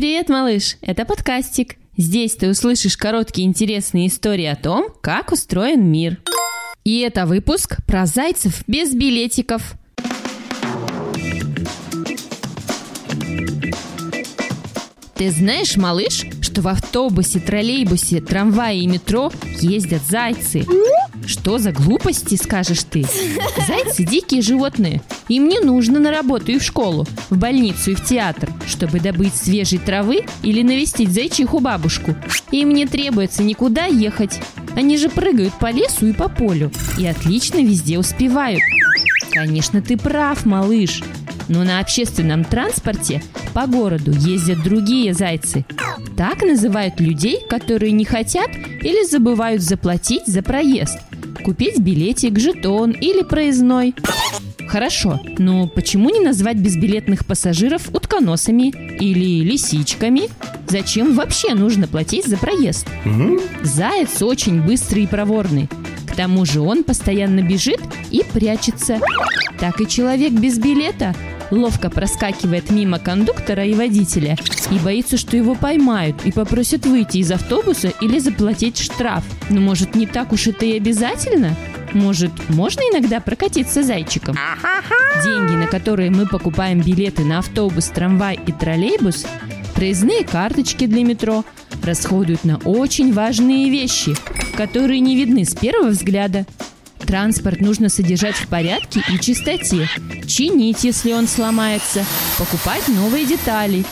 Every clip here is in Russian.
Привет, малыш! Это подкастик. Здесь ты услышишь короткие интересные истории о том, как устроен мир. И это выпуск про зайцев без билетиков. Ты знаешь, малыш, что в автобусе, троллейбусе, трамвае и метро ездят зайцы? Что за глупости, скажешь ты? Зайцы дикие животные. Им не нужно на работу и в школу, в больницу и в театр, чтобы добыть свежей травы или навестить зайчиху бабушку. Им не требуется никуда ехать. Они же прыгают по лесу и по полю и отлично везде успевают. Конечно, ты прав, малыш. Но на общественном транспорте по городу ездят другие зайцы. Так называют людей, которые не хотят или забывают заплатить за проезд – купить билетик, жетон или проездной. Хорошо, но почему не назвать безбилетных пассажиров утконосами или лисичками? Зачем вообще нужно платить за проезд? Угу. Заяц очень быстрый и проворный. К тому же он постоянно бежит и прячется. Так и человек без билета ловко проскакивает мимо кондуктора и водителя и боится, что его поймают и попросят выйти из автобуса или заплатить штраф. Но может не так уж это и обязательно? Может, можно иногда прокатиться зайчиком? Деньги, на которые мы покупаем билеты на автобус, трамвай и троллейбус, проездные карточки для метро, расходуют на очень важные вещи, которые не видны с первого взгляда. Транспорт нужно содержать в порядке и чистоте, чинить, если он сломается, покупать новые детали.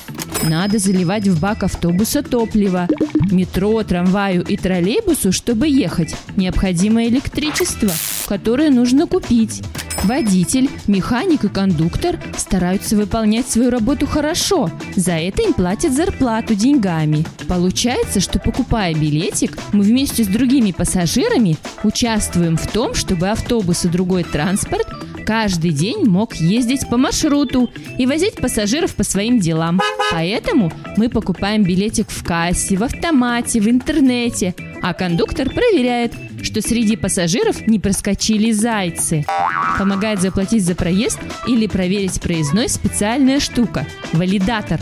Надо заливать в бак автобуса топливо. Метро, трамваю и троллейбусу, чтобы ехать, необходимо электричество, которое нужно купить. Водитель, механик и кондуктор стараются выполнять свою работу хорошо. За это им платят зарплату деньгами. Получается, что покупая билетик, мы вместе с другими пассажирами участвуем в том, чтобы автобус и другой транспорт каждый день мог ездить по маршруту и возить пассажиров по своим делам. Поэтому мы покупаем билетик в кассе, в автомате, в интернете, а кондуктор проверяет, что среди пассажиров не проскочили зайцы. Помогает заплатить за проезд или проверить проездной специальная штука – валидатор.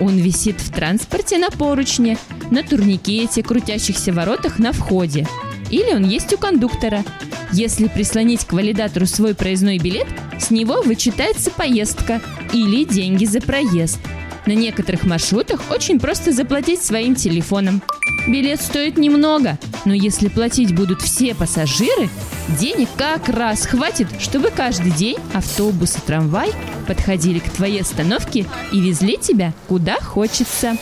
Он висит в транспорте на поручне, на турникете, крутящихся воротах на входе. Или он есть у кондуктора. Если прислонить к валидатору свой проездной билет, с него вычитается поездка или деньги за проезд. На некоторых маршрутах очень просто заплатить своим телефоном. Билет стоит немного, но если платить будут все пассажиры, денег как раз хватит, чтобы каждый день автобус и трамвай подходили к твоей остановке и везли тебя куда хочется.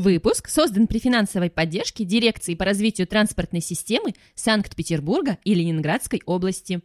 Выпуск создан при финансовой поддержке Дирекции по развитию транспортной системы Санкт-Петербурга и Ленинградской области.